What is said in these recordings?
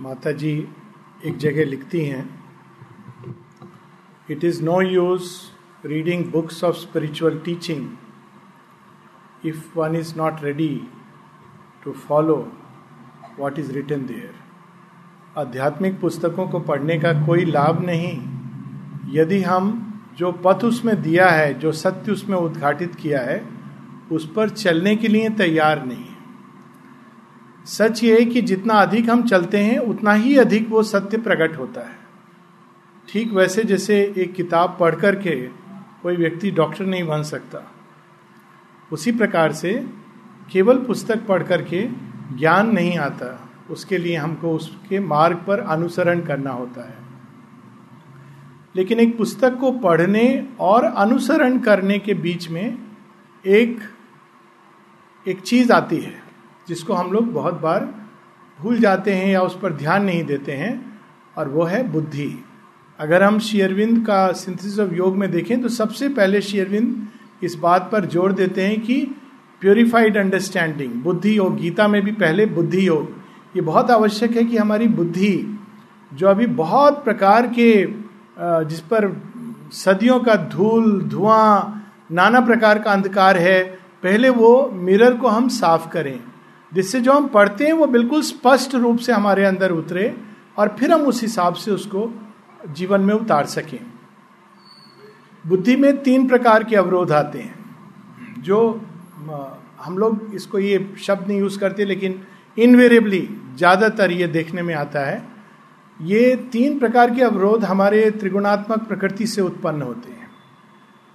माता जी एक जगह लिखती हैं it is no use reading books of spiritual teaching if one is not ready to follow what is written there आध्यात्मिक पुस्तकों को पढ़ने का कोई लाभ नहीं। यदि हम जो पथ उसमें दिया है, जो सत्य उसमें उद्घाटित किया है, उस पर चलने के लिए तैयार नहीं है। सच ये है कि जितना अधिक हम चलते हैं, उतना ही अधिक वो सत्य प्रकट होता है। ठीक वैसे जैसे एक किताब पढ़ करके कोई व्यक्ति डॉक्टर नहीं बन सकता। उसी प्रकार से केवल पुस्तक पढ़ करके ज्ञान नहीं आता, उसके लिए हमको उसके मार्ग पर अनुसरण करना होता है। लेकिन एक पुस्तक को पढ़ने और अनुसरण करने के बीच में एक एक चीज़ आती है। जिसको हम लोग बहुत बार भूल जाते हैं या उस पर ध्यान नहीं देते हैं, और वो है बुद्धि। अगर हम शेयरविंद का सिंथेसिस ऑफ़ योग में देखें तो सबसे पहले शेयरविंद इस बात पर ज़ोर देते हैं कि प्योरिफाइड अंडरस्टैंडिंग बुद्धि योग गीता में भी पहले बुद्धि योग। ये बहुत आवश्यक है कि हमारी बुद्धि जो अभी बहुत प्रकार के जिस पर सदियों का धूल, धुआँ, नाना प्रकार का अंधकार है, पहले वो मिरर को हम साफ़ करें। जिससे जो हम पढ़ते हैं, वो बिल्कुल स्पष्ट रूप से हमारे अंदर उतरे और फिर हम उस हिसाब से उसको जीवन में उतार सकें। बुद्धि में तीन प्रकार के अवरोध आते हैं, जो हम लोग इसको ये शब्द नहीं यूज़ करते, लेकिन इनवेरेबली ज़्यादातर ये देखने में आता है। ये तीन प्रकार के अवरोध हमारे त्रिगुणात्मक प्रकृति से उत्पन्न होते हैं।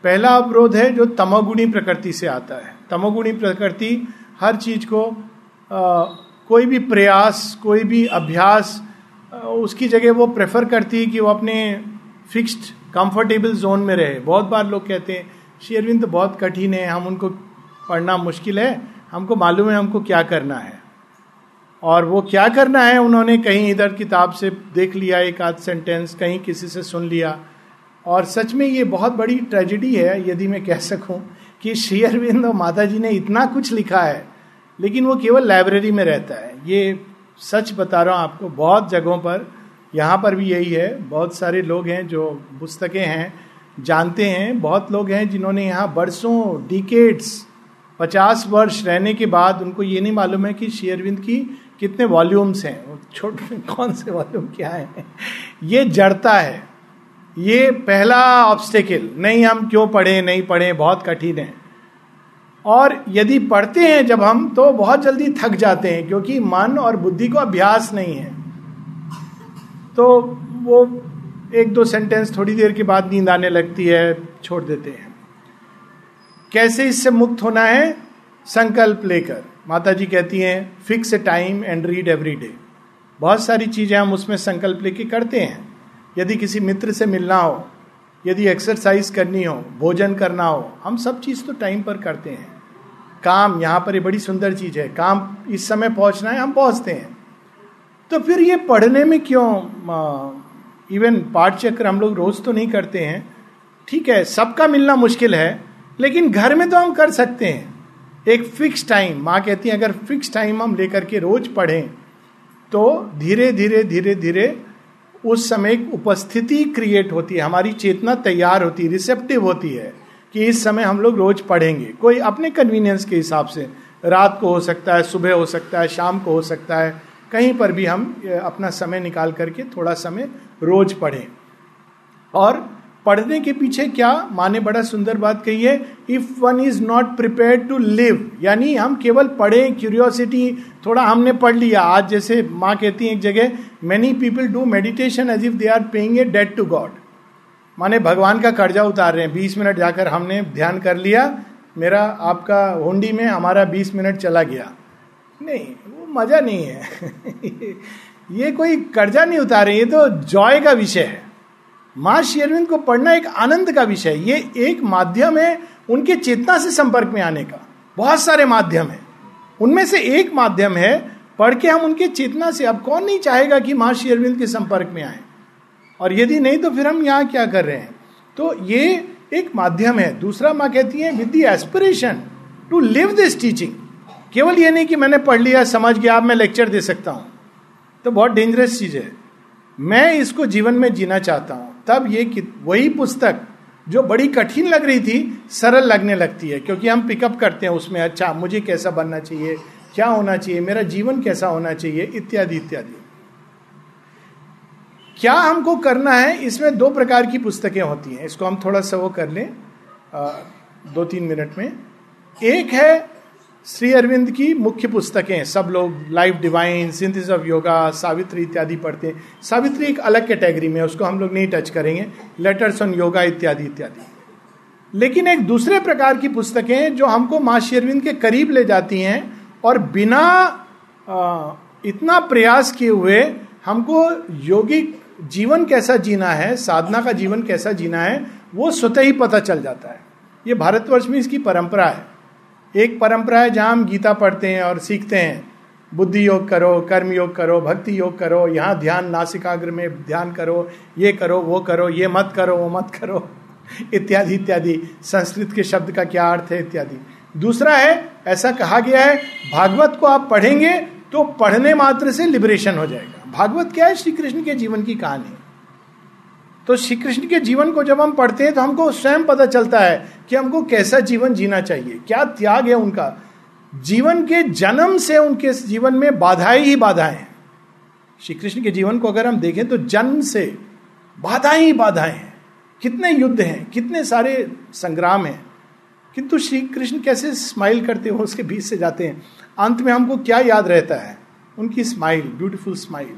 पहला अवरोध है जो तमोगुणी प्रकृति से आता है। तमोगुणी प्रकृति हर चीज़ को कोई भी प्रयास, कोई भी अभ्यास उसकी जगह वो प्रेफर करती है कि वो अपने फिक्स्ड कंफर्टेबल जोन में रहे। बहुत बार लोग कहते हैं शेरविंद तो बहुत कठिन है, हम उनको पढ़ना मुश्किल है, हमको मालूम है हमको क्या करना है। और वो क्या करना है, उन्होंने कहीं इधर किताब से देख लिया, एक आध सेंटेंस कहीं किसी से सुन लिया। और सच में ये बहुत बड़ी ट्रेजिडी है, यदि मैं कह सकूँ, कि शेयरविंद और माता जी ने इतना कुछ लिखा है लेकिन वो केवल लाइब्रेरी में रहता है। ये सच बता रहा हूँ आपको, बहुत जगहों पर, यहाँ पर भी यही है। बहुत सारे लोग हैं जो पुस्तकें हैं, जानते हैं। बहुत लोग हैं जिन्होंने यहाँ बरसों डिकेट्स पचास वर्ष रहने के बाद उनको ये नहीं मालूम है कि शेयरविंद की कितने वॉल्यूम्स हैं। छोटे कौन से वॉल्यूम क्या है? ये जड़ता है। ये पहला ऑब्स्टेकल नहीं हम क्यों पढ़े, नहीं पढ़े, बहुत कठिन है। और यदि पढ़ते हैं जब हम तो बहुत जल्दी थक जाते हैं, क्योंकि मन और बुद्धि को अभ्यास नहीं है। तो वो एक दो सेंटेंस थोड़ी देर के बाद नींद आने लगती है, छोड़ देते हैं। कैसे इससे मुक्त होना है? संकल्प लेकर। माता जी कहती हैं fix time and read every day बहुत सारी चीज़ें हम उसमें संकल्प लेके करते हैं। यदि किसी मित्र से मिलना हो यदि एक्सरसाइज करनी हो, भोजन करना हो, हम सब चीज़ तो टाइम पर करते हैं। काम, यहाँ पर ये बड़ी सुंदर चीज़ है। काम इस समय पहुँचना है, हम पहुँचते हैं। तो फिर ये पढ़ने में क्यों इवन पाठ चक्र हम लोग रोज तो नहीं करते हैं। ठीक है, सबका मिलना मुश्किल है, लेकिन घर में तो हम कर सकते हैं। एक फिक्स टाइम माँ कहती है, अगर फिक्स टाइम हम लेकर के रोज पढ़ें तो धीरे धीरे धीरे धीरे उस समय एक उपस्थिति क्रिएट होती है, हमारी चेतना तैयार होती है रिसेप्टिव होती है कि इस समय हम लोग रोज पढ़ेंगे। कोई अपने कन्वीनियंस के हिसाब से रात को हो सकता है, सुबह हो सकता है, शाम को हो सकता है, कहीं पर भी हम अपना समय निकाल करके थोड़ा समय रोज पढ़ें। और पढ़ने के पीछे क्या माँ ने बड़ा सुंदर बात कही है? If one is not prepare to live यानी हम केवल पढ़े क्यूरियोसिटी थोड़ा हमने पढ़ लिया। आज जैसे माँ कहती है एक जगह many people do meditation as if they are paying a debt to God माने भगवान का कर्जा उतार रहे हैं। बीस मिनट जाकर हमने ध्यान कर लिया। मेरा आपका हुंडी में हमारा बीस मिनट चला गया। नहीं, वो मज़ा नहीं है। ये कोई कर्जा नहीं उतारे, ये तो जॉय का विषय है। माँ शेरविंद को पढ़ना एक आनंद का विषय ये एक माध्यम है उनके चेतना से संपर्क में आने का। बहुत सारे माध्यम है। उनमें से एक माध्यम है, पढ़ के हम उनके चेतना से, अब कौन नहीं चाहेगा कि माँ शेरविंद के संपर्क में आए? और यदि नहीं तो फिर हम यहाँ क्या कर रहे हैं? तो ये एक माध्यम है। दूसरा माँ कहती है with aspiration to live this teaching केवल ये नहीं कि मैंने पढ़ लिया, समझ गया, अब मैं लेक्चर दे सकता हूँ। तो बहुत डेंजरस चीज़ है। मैं इसको जीवन में जीना चाहता हूँ। तब ये वही पुस्तक जो बड़ी कठिन लग रही थी, सरल लगने लगती है, क्योंकि हम पिकअप करते हैं उसमें अच्छा मुझे कैसा बनना चाहिए, क्या होना चाहिए, मेरा जीवन कैसा होना चाहिए, इत्यादि इत्यादि। क्या हमको करना है, इसमें दो प्रकार की पुस्तकें होती हैं। इसको हम थोड़ा सा वो कर लें दो तीन मिनट में। एक है श्री अरविंद की मुख्य पुस्तकें सब लोग Life Divine Synthesis of Yoga Savitri इत्यादि पढ़ते हैं। सावित्री एक अलग कैटेगरी में उसको हम लोग नहीं टच करेंगे। लेटर्स ऑन योगा इत्यादि इत्यादि। लेकिन एक दूसरे प्रकार की पुस्तकें जो हमको माँ शेरविंद के करीब ले जाती हैं और बिना आ, इतना प्रयास किए हुए हमको योगिक जीवन कैसा जीना है साधना का जीवन कैसा जीना है वो स्वतः ही पता चल जाता है। ये भारतवर्ष में इसकी परंपरा है। एक परंपरा है जहाँ हम गीता पढ़ते हैं और सीखते हैं। बुद्धि योग करो, कर्म योग करो, भक्ति योग करो, यहाँ ध्यान, नासिकाग्र में ध्यान करो, ये करो, वो करो, ये मत करो, वो मत करो, इत्यादि इत्यादि। संस्कृत के शब्द का क्या अर्थ है, इत्यादि। दूसरा है, ऐसा कहा गया है, भागवत को आप पढ़ेंगे तो पढ़ने मात्र से लिबरेशन हो जाएगा। भागवत क्या है? श्री कृष्ण के जीवन की कहानी। तो श्री कृष्ण के जीवन को जब हम पढ़ते हैं तो हमको स्वयं पता चलता है कि हमको कैसा जीवन जीना चाहिए, क्या त्याग है उनका। जीवन के जन्म से उनके जीवन में बाधाएँ ही बाधाएँ हैं। श्री कृष्ण के जीवन को अगर हम देखें तो जन्म से बाधाएँ ही बाधाएँ हैं। कितने युद्ध हैं, कितने सारे संग्राम हैं। किंतु श्री कृष्ण कैसे स्माइल करते हो उसके बीच से जाते हैं। अंत में हमको क्या याद रहता है? उनकी स्माइल ब्यूटीफुल स्माइल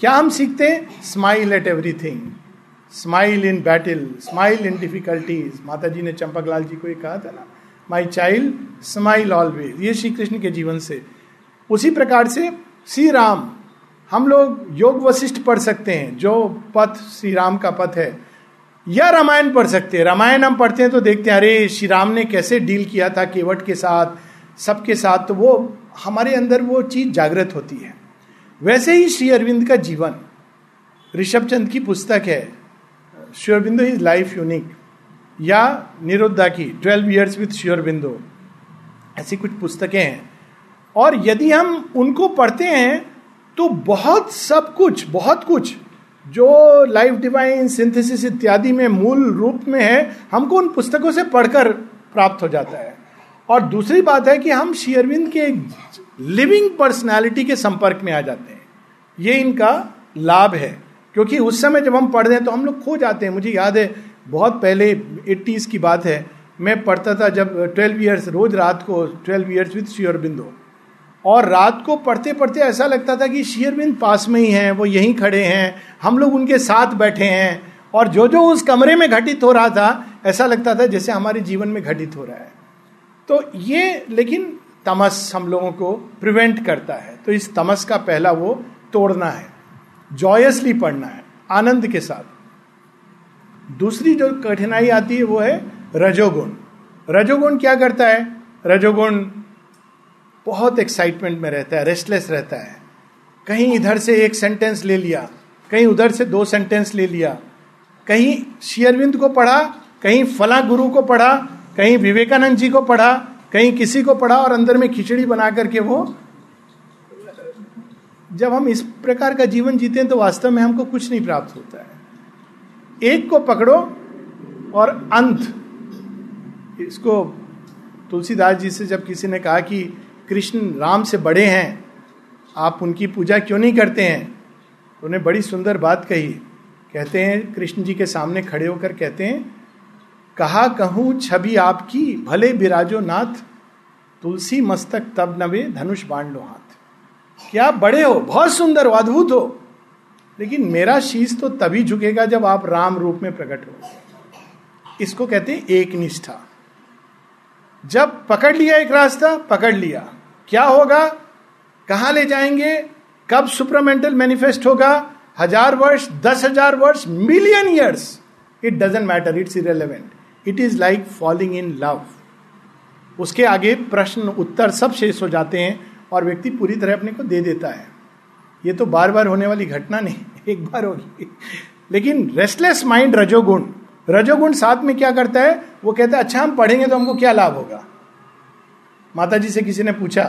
क्या हम सीखते हैं? Smile at everything smile in battle smile in difficulties माता जी ने चंपक लाल जी को ये कहा था ना माई चाइल्ड स्माइल ऑलवेज ये श्री कृष्ण के जीवन से। उसी प्रकार से श्री राम हम लोग योग वशिष्ठ पढ़ सकते हैं, जो पथ श्री राम का पथ है। या रामायण पढ़ सकते हैं। रामायण हम पढ़ते हैं तो देखते हैं, अरे श्री राम ने कैसे डील किया था केवट के साथ, सबके साथ? तो वो, हमारे अंदर वो चीज़ जागृत होती है। वैसे ही श्री अरविंद का जीवन ऋषभ चंद की पुस्तक है। श्योरबिंदु इज़ लाइफ यूनिक या निरुद्धा की ट्वेल्व ईयर्स विथ श्योरबिंदु ऐसी कुछ पुस्तकें हैं। और यदि हम उनको पढ़ते हैं तो बहुत सब कुछ, बहुत कुछ जो लाइफ डिवाइन सिंथेसिस इत्यादि में मूल रूप में है, हमको उन पुस्तकों से पढ़कर प्राप्त हो जाता है। और दूसरी बात है कि हम शेयरविंद के लिविंग पर्सनालिटी के संपर्क में आ जाते हैं। ये इनका लाभ है। क्योंकि उस समय जब हम पढ़ रहे हैं तो हम लोग खो जाते हैं। मुझे याद है, बहुत पहले एट्टीज की बात है। मैं पढ़ता था जब ट्वेल्व ईयर्स रोज रात को ट्वेल्व ईयर्स विथ शेयरबिंदो। और रात को पढ़ते पढ़ते ऐसा लगता था कि शेयरबिंद पास में ही हैं, वो यहीं खड़े हैं, हम लोग उनके साथ बैठे हैं। और जो जो उस कमरे में घटित हो रहा था, ऐसा लगता था जैसे हमारे जीवन में घटित हो रहा है। तो ये लेकिन तमस हम लोगों को प्रिवेंट करता है। तो इस तमस का पहला वो तोड़ना है। जॉयसली पढ़ना है, आनंद के साथ। दूसरी जो कठिनाई आती है वो है रजोगुण। रजोगुण क्या करता है? रजोगुण बहुत एक्साइटमेंट में रहता है रेस्टलेस रहता है। कहीं इधर से एक सेंटेंस ले लिया, कहीं उधर से दो सेंटेंस ले लिया, कहीं शेयरविंद को पढ़ा, कहीं फला गुरु को पढ़ा, कहीं विवेकानंद जी को पढ़ा, कहीं किसी को पढ़ा और अंदर में खिचड़ी बना करके वो जब हम इस प्रकार का जीवन जीते हैं तो वास्तव में हमको कुछ नहीं प्राप्त होता है। एक को पकड़ो और अंत। इसको तुलसीदास जी से जब किसी ने कहा कि कृष्ण राम से बड़े हैं, आप उनकी पूजा क्यों नहीं करते हैं? तो उन्हें बड़ी सुंदर बात कही। कहते हैं, कृष्ण जी के सामने खड़े होकर कहते हैं, कहा कहूँ छवि आपकी, भले बिराजो नाथ, तुलसी मस्तक तब नवे, धनुष बांड लो क्या बड़े हो? बहुत सुंदर हो, अद्भुत हो। लेकिन मेरा शीश तो तभी झुकेगा जब आप राम रूप में प्रकट हो। इसको कहते हैं एक निष्ठा जब पकड़ लिया एक रास्ता, पकड़ लिया। क्या होगा? कहाँ ले जाएँगे? कब सुपरमेंटल मैनिफेस्ट होगा? हज़ार वर्ष, दस हज़ार वर्ष, million years it doesn't matter it's irrelevant it is like falling in love उसके आगे प्रश्न उत्तर सब शेष हो जाते हैं। और व्यक्ति पूरी तरह अपने को दे देता है। ये तो बार बार होने वाली घटना नहीं, एक बार होगी। लेकिन रेस्टलेस माइंड रजोगुण रजोगुण साथ में क्या करता है? वो कहता है अच्छा हम पढ़ेंगे तो हमको क्या लाभ होगा? माता जी से किसी ने पूछा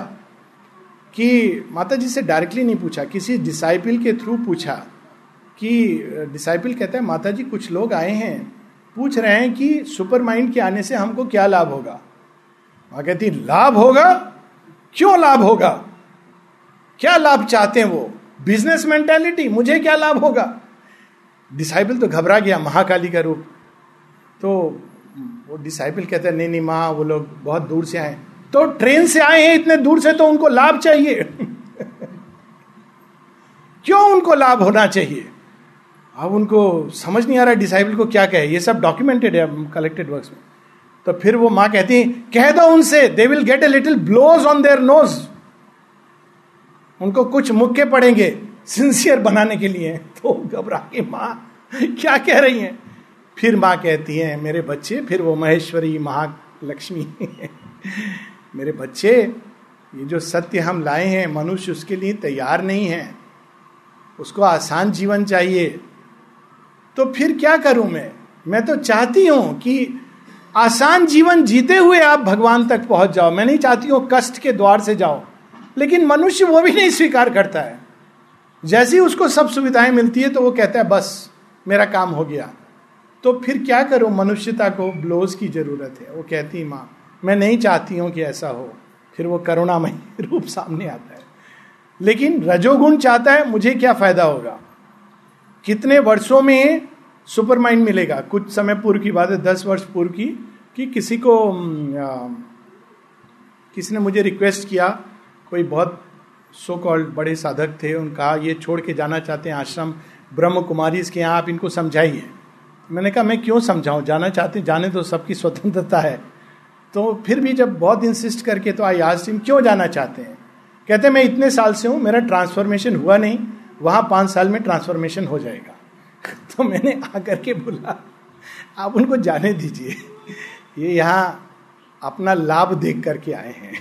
कि माता जी से डायरेक्टली नहीं पूछा, किसी डिसाइपल के थ्रू पूछा कि डिसाइपल कहता है माता जी कुछ लोग आए हैं, पूछ रहे हैं कि सुपर माइंड के आने से हमको क्या लाभ होगा? कहती, लाभ होगा? क्यों लाभ होगा? क्या लाभ चाहते हैं वो? बिज़नेस मेंटेलिटी मुझे क्या लाभ होगा? डिसाइबल तो घबरा गया, महाकाली का रूप। तो वो डिसाइपल कहते हैं, नहीं नहीं, माँ, वो लोग बहुत दूर से आए तो ट्रेन से आए हैं, इतने दूर से तो उनको लाभ चाहिए। क्यों उनको लाभ होना चाहिए? अब उनको समझ नहीं आ रहा डिसाइबल को क्या कहे। ये सब डॉक्यूमेंटेड है कलेक्टेड वर्क्स में। तो फिर वो माँ कहती है, कह दो उनसे they will get a little blows on their nose उनको कुछ मुक्के पड़ेंगे सिंसियर बनाने के लिए। तो घबरा के माँ, क्या कह रही हैं? फिर माँ कहती है, मेरे बच्चे, फिर वो महेश्वरी महालक्ष्मी। मेरे बच्चे, ये जो सत्य हम लाए हैं, मनुष्य उसके लिए तैयार नहीं है। उसको आसान जीवन चाहिए। तो फिर क्या करूँ मैं? मैं तो चाहती हूँ कि आसान जीवन जीते हुए आप भगवान तक पहुँच जाओ। मैं नहीं चाहती हूँ कष्ट के द्वार से जाओ लेकिन मनुष्य वो भी नहीं स्वीकार करता है। जैसी उसको सब सुविधाएँ मिलती है तो वो कहता है, बस, मेरा काम हो गया। तो फिर क्या करो? मनुष्यता को ब्लोज की ज़रूरत है। वो कहती माँ, मैं नहीं चाहती हूँ कि ऐसा हो। फिर वो करुणामय रूप सामने आता है। लेकिन रजोगुण चाहता है, मुझे क्या फ़ायदा होगा? कितने वर्षों में सुपर माइंड मिलेगा। कुछ समय पूर्व की बात है, दस वर्ष पूर्व की, कि किसी को किसी ने मुझे रिक्वेस्ट किया, कोई बहुत सो कॉल्ड बड़े साधक थे, उनका ये छोड़ के जाना चाहते हैं, आश्रम ब्रह्म कुमारी इसके यहाँ आप इनको समझाइए। मैंने कहा, मैं क्यों समझाऊं? जाना चाहते, जाने तो सबकी स्वतंत्रता है। तो फिर भी जब बहुत इंसिस्ट करके तो आई आज क्यों जाना चाहते हैं? कहते हैं मैं इतने साल से हूँ, मेरा ट्रांसफॉर्मेशन हुआ नहीं, वहाँ पाँच साल में ट्रांसफॉर्मेशन हो जाएगा। तो मैंने आकर के बोला, आप उनको जाने दीजिए। ये यहाँ अपना लाभ देख करके आए हैं।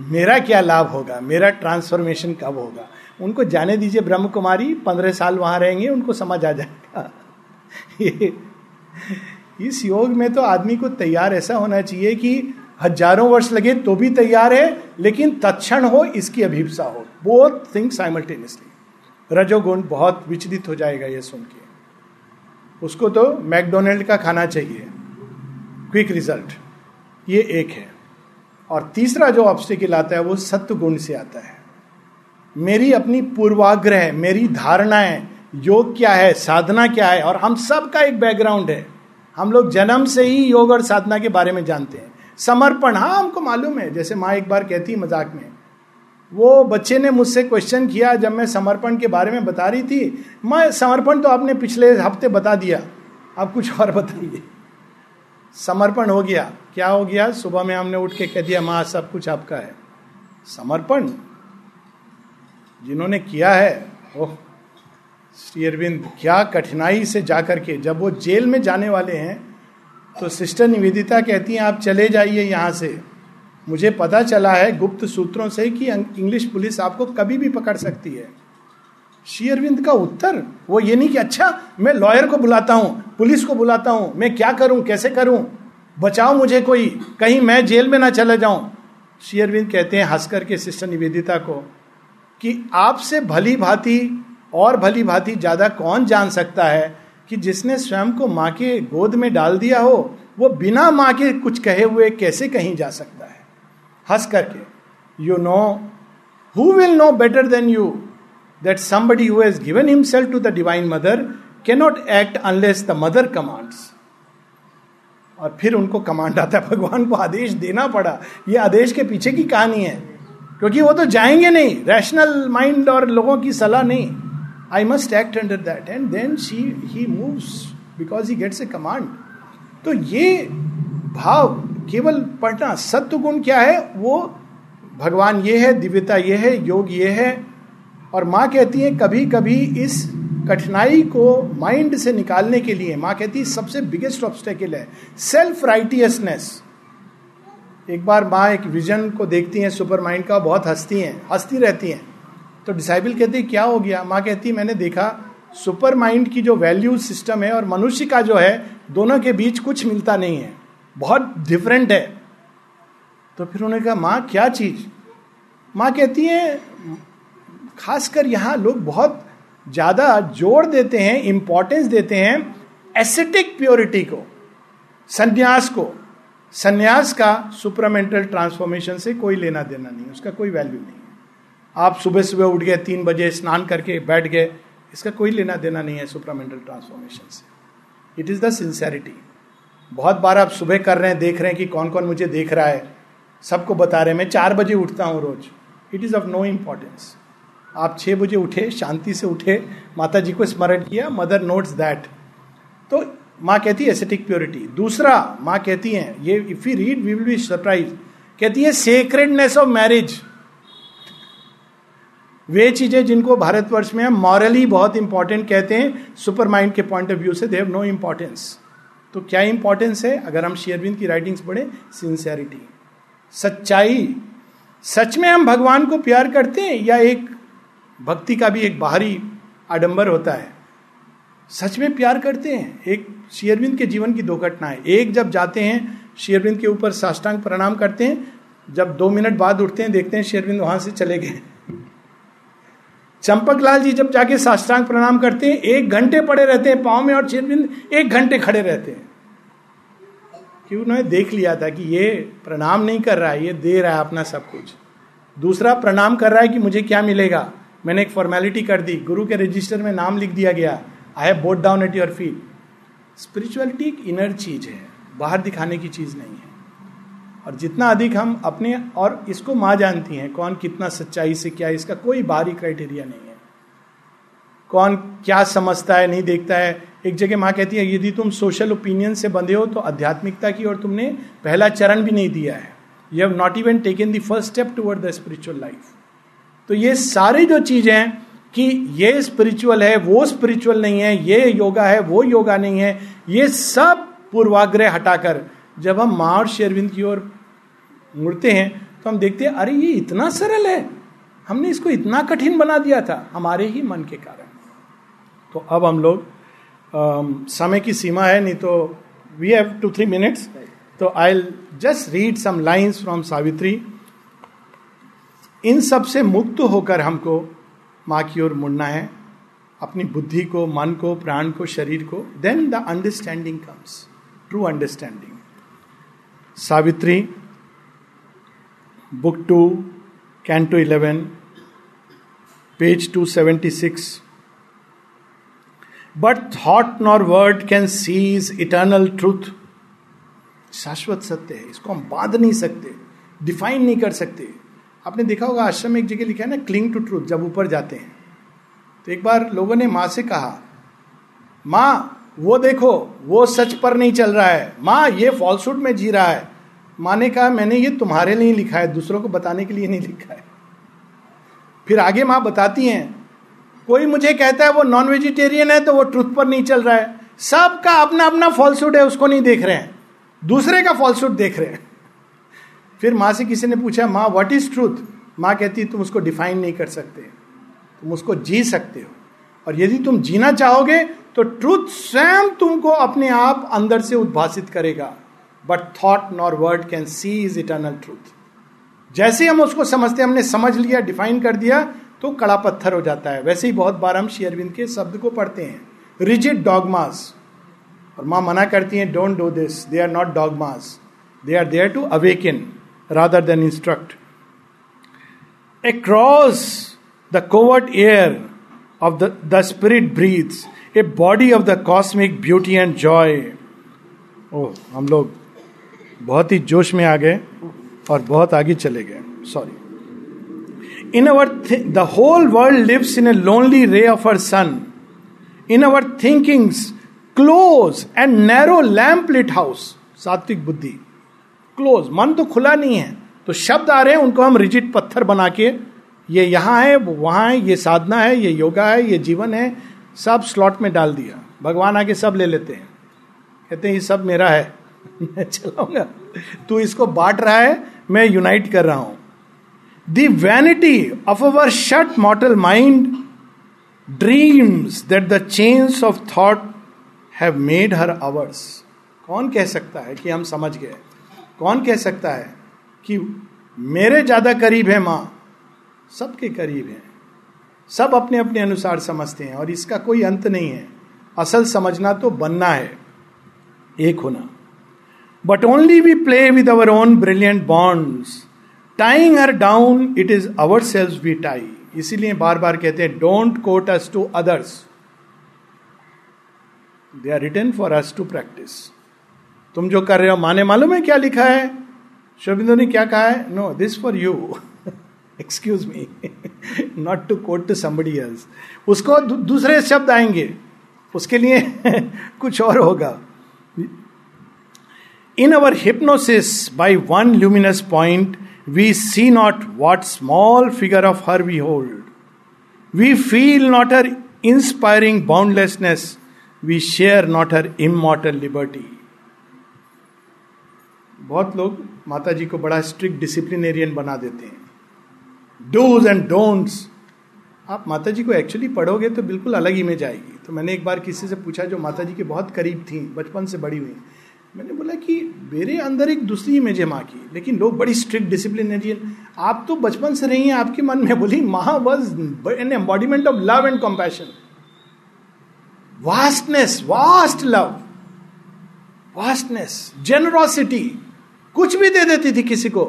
मेरा क्या लाभ होगा? मेरा ट्रांसफॉर्मेशन कब होगा? उनको जाने दीजिए ब्रह्म कुमारी पंद्रह साल वहाँ रहेंगे, उनको समझ आ जाएगा। ये, इस योग में तो आदमी को तैयार ऐसा होना चाहिए कि हज़ारों वर्ष लगे तो भी तैयार है, लेकिन तत्ण हो इसकी अभिप्सा हो। बोथ थिंग साइमल्टेनियसली रजोगुण बहुत विचलित हो जाएगा ये सुन के। उसको तो मैकडोनल्ड का खाना चाहिए। Quick result. ये एक है। और तीसरा जो ऑब्स्टिकल आता है, वो सत्य गुण से आता है। मेरी अपनी पूर्वाग्रह, मेरी धारणाएँ, योग क्या है, साधना क्या है, और हम सब का एक बैकग्राउंड है। हम लोग जन्म से ही योग और साधना के बारे में जानते हैं। समर्पण हाँ हमको मालूम है। जैसे माँ एक बार कहती मज़ाक में वो बच्चे ने मुझसे क्वेश्चन किया जब मैं समर्पण के बारे में बता रही थी। मैं समर्पण तो आपने पिछले हफ़्ते बता दिया। आप कुछ और बताइए। समर्पण हो गया। क्या हो गया? सुबह में हमने उठ के कह दिया, माँ, सब कुछ आपका है। समर्पण? जिन्होंने किया है, ओह, श्री अरविंद, क्या कठिनाई से जाकर के, जब वो जेल में जाने वाले हैं तो सिस्टर निवेदिता कहती हैं, आप चले जाइए यहाँ से। मुझे पता चला है गुप्त सूत्रों से कि इंग्लिश पुलिस आपको कभी भी पकड़ सकती है। श्री अरविंद का उत्तर, वो ये नहीं कि अच्छा मैं लॉयर को बुलाता हूँ, पुलिस को बुलाता हूँ, मैं क्या करूँ, कैसे करूँ? बचाओ मुझे कोई, कहीं मैं जेल में ना चले जाऊँ। श्री अरविंद कहते हैं, हंसकर के सिस्टर निवेदिता को, कि आपसे भली भांति और भली भांति ज़्यादा कौन जान सकता है कि जिसने स्वयं को माँ के गोद में डाल दिया हो, वो बिना माँ के कुछ कहे हुए कैसे कहीं जा सकता है? हंस करके you know who will know better than you that somebody who has given himself to the divine mother cannot act unless the mother commands और फिर उनको कमांड आता है भगवान को आदेश देना पड़ा। ये आदेश के पीछे की कहानी है, क्योंकि वो तो जाएँगे नहीं। रैशनल माइंड और लोगों की सलाह नहीं। I must act under that and then she he moves because he gets a command तो ये भाव केवल पढ़ना सत्य गुण क्या है? वो भगवान ये है, दिव्यता ये है, योग ये है। और माँ कहती है कभी कभी इस कठिनाई को माइंड से निकालने के लिए, माँ कहती है, सबसे बिगेस्ट ऑब्स्टेकल है सेल्फ राइटियसनेस एक बार माँ एक विजन को देखती हैं सुपर माइंड का, बहुत हंसती हैं, हंसती रहती हैं। तो डिसाइबल कहती है, क्या हो गया? माँ कहती मैंने देखा सुपर माइंड की जो वैल्यू सिस्टम है और मनुष्य का जो है, दोनों के बीच कुछ मिलता नहीं है। बहुत डिफरेंट है। तो फिर उन्होंने कहा, माँ, क्या चीज़? माँ कहती है, खासकर यहाँ लोग बहुत ज़्यादा ज़ोर देते हैं इंपॉर्टेंस देते हैं एसेटिक प्योरिटी को, संन्यास को। संन्यास का सुपरामेंटल ट्रांसफॉर्मेशन से कोई लेना देना नहीं उसका कोई वैल्यू नहीं आप सुबह सुबह उठ गए, तीन बजे स्नान करके बैठ गए, इसका कोई लेना देना नहीं है सुपरामेंटल ट्रांसफॉर्मेशन से। इट इज़ द सिंसेरिटी बहुत बार आप सुबह कर रहे हैं, देख रहे हैं कि कौन कौन मुझे देख रहा है। सबको बता रहे हैं, मैं चार बजे उठता हूँ रोज। It is of no importance आप छह बजे उठे, शांति से उठे माता जी को स्मरण किया मदर नोट्स दैट तो माँ कहती है एसेटिक प्योरिटी दूसरा माँ कहती है, ये if you read we will be surprise कहती है सेक्रेडनेस ऑफ़ मैरिज वे चीज़ें जिनको भारतवर्ष में मॉरली बहुत इंपॉर्टेंट कहते हैं सुपर माइंड के पॉइंट ऑफ़ व्यू से दे हैव नो इंपॉर्टेंस तो क्या इंपॉर्टेंस है अगर हम शेयरबिंद की राइटिंग्स पढ़े? सिंसेरिटी सच्चाई. सच में हम भगवान को प्यार करते हैं या एक भक्ति का भी एक बाहरी आडंबर होता है? सच में प्यार करते हैं। एक शेयरबिंद के जीवन की दो घटनाएँ। एक जब जाते हैं शेयरबिंद के ऊपर साष्टांग प्रणाम करते हैं, जब दो मिनट बाद उठते हैं, देखते हैं शेयरविंद वहाँ से चले गए। चंपक लाल जी जब जाके साष्टांग प्रणाम करते हैं, एक घंटे पड़े रहते हैं पाँव में और शेरविंद एक घंटे खड़े रहते हैं। कि उन्होंने देख लिया था कि ये प्रणाम नहीं कर रहा है, ये दे रहा है अपना सब कुछ। दूसरा प्रणाम कर रहा है कि मुझे क्या मिलेगा? मैंने एक फॉर्मेलिटी कर दी, गुरु के रजिस्टर में नाम लिख दिया गया। I have bowed down at your feet spirituality एक इनर चीज़ है, बाहर दिखाने की चीज़ नहीं है। और जितना अधिक हम अपने और इसको माँ जानती हैं, कौन कितना सच्चाई से क्या इसका कोई बाहरी क्राइटेरिया नहीं है। कौन क्या समझता है, नहीं देखता है एक जगह माँ कहती है, यदि तुम सोशल ओपिनियन से बंधे हो तो आध्यात्मिकता की और तुमने पहला चरण भी नहीं दिया है। You have not even taken the first step toward the spiritual life तो ये सारी जो चीज़ें हैं कि ये स्पिरिचुअल है, वो स्पिरिचुअल नहीं है, ये योगा है, वो योगा नहीं है, ये सब पूर्वाग्रह हटाकर जब हम माँ और शेरविंद की ओर मुड़ते हैं तो हम देखते हैं, अरे ये इतना सरल है, हमने इसको इतना कठिन बना दिया था, हमारे ही मन के कारण। तो अब हम लोग समय की सीमा है, नहीं तो we have two three minutes तो I just read some lines from Savitri इन सबसे मुक्त होकर हमको माँ की ओर मुड़ना है, अपनी बुद्धि को, मन को, प्राण को, शरीर को then the understanding comes true understanding Savitri book two canto eleven page two seventy six but thought nor word can seize eternal truth शाश्वत सत्य है, इसको हम बाँध नहीं सकते डिफाइन नहीं कर सकते। आपने देखा होगा, आश्रम एक जगह लिखा है ना क्लिंग टू ट्रूथ जब ऊपर जाते हैं। तो एक बार लोगों ने माँ से कहा, माँ, वो देखो, वो सच पर नहीं चल रहा है। माँ, ये फॉल्सूट में जी रहा है। माँ ने कहा, मैंने ये तुम्हारे लिए लिखा है, दूसरों को बताने के लिए नहीं लिखा है। फिर आगे माँ बताती हैं कोई मुझे कहता है वो नॉन वेजिटेरियन है तो वो ट्रुथ पर नहीं चल रहा है। सबका अपना अपना फॉल्सूट है, उसको नहीं देख रहे हैं। दूसरे का फॉल्सूट देख रहे हैं। फिर माँ से किसी ने पूछा, माँ व्हाट इज़ ट्रूथ माँ कहती, तुम उसको डिफाइन नहीं कर सकते। तुम उसको जी सकते हो। और यदि तुम जीना चाहोगे तो ट्रूथ स्वयं तुमको अपने आप अंदर से उद्भासित करेगा। But thought nor word can seize eternal truth जैसे हम उसको समझते हमने समझ लिया डिफाइन कर दिया तो कड़ा पत्थर हो जाता है। वैसे ही बहुत बार हम शेयरविंद के शब्द को पढ़ते हैं। रिजिड डॉगमास और माँ मना करती हैं don't do this they are not dogmas they are there to awaken rather than instruct. Across the covert air of the, the spirit breathes a body of the cosmic beauty and joy. Oh, हम लोग बहुत ही जोश में आ गए और बहुत आगे चले गए। Sorry in our the whole world lives in a lonely ray of her sun in our thinkings close and narrow lamp lit house सात्विक बुद्धि क्लोज मन तो खुला नहीं है तो शब्द आ रहे हैं उनको हम रिजिट पत्थर बना के ये यहाँ है वो वहाँ है ये साधना है ये योगा है ये जीवन है सब स्लॉट में डाल दिया भगवान आके सब ले लेते हैं कहते हैं ये सब मेरा है मैं चलाऊँगा तू इसको बांट रहा है मैं यूनाइट कर रहा हूँ the vanity of our shut mortal mind dreams that the chains of thought have made her ours कौन कह सकता है कि हम समझ गए? कौन कह सकता है कि मेरे ज़्यादा करीब है माँ? सबके करीब है। सब अपने अपने अनुसार समझते हैं और इसका कोई अंत नहीं है। असल समझना तो बनना है, एक होना। But only we play with our own brilliant bonds tying her down it is our selves we tie इसीलिए बार बार कहते हैं don't quote us to others they are written for us to practice तुम जो कर रहे हो, माने मालूम है क्या लिखा है? शोभिंदो ने क्या कहा है? No this for you excuse me not to quote to somebody else उसको दूसरे शब्द आएँगे। उसके लिए कुछ और होगा। In our hypnosis by one luminous point we see not what small figure of her we hold we feel not her inspiring boundlessness we share not her immortal liberty बहुत लोग माता जी को बड़ा स्ट्रिक्ट डिसिप्लिनेरियन बना देते हैं। Dos and don'ts आप माता जी को एक्चुअली पढ़ोगे तो बिल्कुल अलग इमेज आएगी। तो मैंने एक बार किसी से पूछा जो माता जी के बहुत करीब थी, बचपन से बड़ी हुई। मैंने बोला कि मेरे अंदर एक दूसरी इमेज है माँ की। लेकिन लोग बड़ी स्ट्रिक्ट डिसिप्लिनेरियन आप तो बचपन से रही हैं, आपके मन में बोली, माँ was an embodiment of love and compassion vastness vast love vastness generosity कुछ भी दे देती थी किसी को।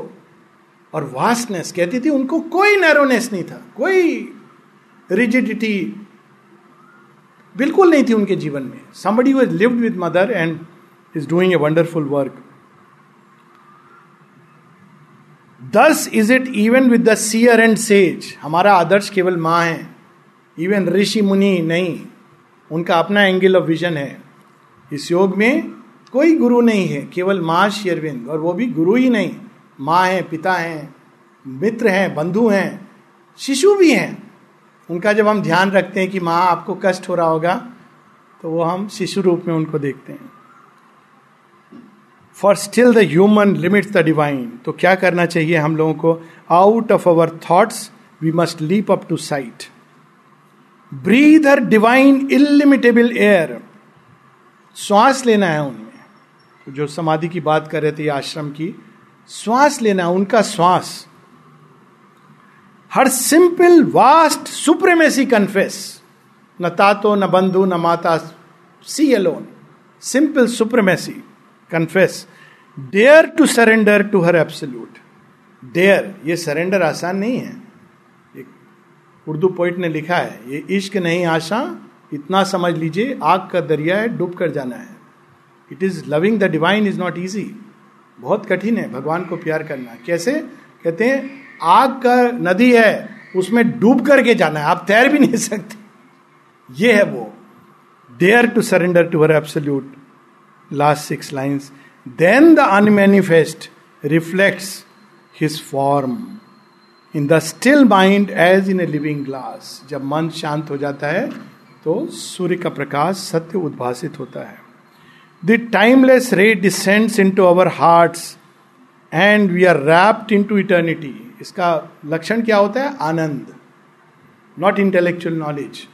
और वास्टनेस कहती थी, उनको कोई नैरोनेस नहीं था, कोई रिजिडिटी बिल्कुल नहीं थी उनके जीवन में। Somebody was lived with mother and is doing a wonderful work this is it even with the seer and sage हमारा आदर्श केवल माँ है। इवन ऋषि मुनि नहीं। उनका अपना एंगल ऑफ़ विजन है। इस योग में कोई गुरु नहीं है। केवल माँ शेरविंद और वो भी गुरु ही नहीं। माँ है, पिता हैं, मित्र हैं, बंधु हैं, शिशु भी हैं। उनका जब हम ध्यान रखते हैं कि माँ, आपको कष्ट हो रहा होगा तो वो हम शिशु रूप में उनको देखते हैं। For still the human limit the divine तो क्या करना चाहिए हम लोगों को? Out of our thoughts we must leap up to sight breathe her divine illimitable air श्वास लेना है उनमें। तो जो समाधि की बात कर रहे थे आश्रम की, श्वास लेना है, उनका श्वास। Her simple vast supremacy confess न तातो, न बंधु, न माता she alone simple supremacy confess dare to surrender to her absolute dare ये सरेंडर आसान नहीं है। एक उर्दू पोइट ने लिखा है, ये इश्क नहीं, आशा, इतना समझ लीजिए, आग का दरिया है, डूब कर जाना है। It is loving the divine is not easy बहुत कठिन है भगवान को प्यार करना। कैसे? कहते हैं, आग का नदी है, उसमें डूब करके जाना है। आप तैर भी नहीं सकते। ये है वो। Dare to surrender to her absolute last six lines then the unmanifest reflects his form in the still mind as in a living glass जब मन शांत हो जाता है तो सूर्य का प्रकाश सत्य उद्भासित होता है। The timeless ray descends into our hearts and we are rapt into eternity इसका लक्षण क्या होता है? आनंद। नॉट इंटेलेक्चुअल नॉलेज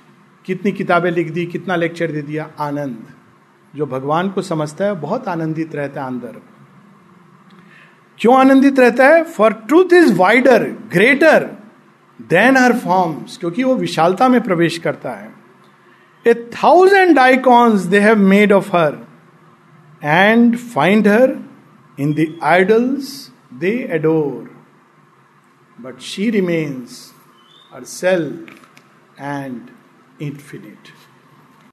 कितनी किताबें लिख दी, कितना लेक्चर दे दिया? आनंद। जो भगवान को समझता है, बहुत आनंदित रहता है अंदर। क्यों आनंदित रहता है? For truth is wider greater than her forms क्योंकि वो विशालता में प्रवेश करता है। A thousand icons they have made of her and find her in the they adore but she remains remains self and infinite.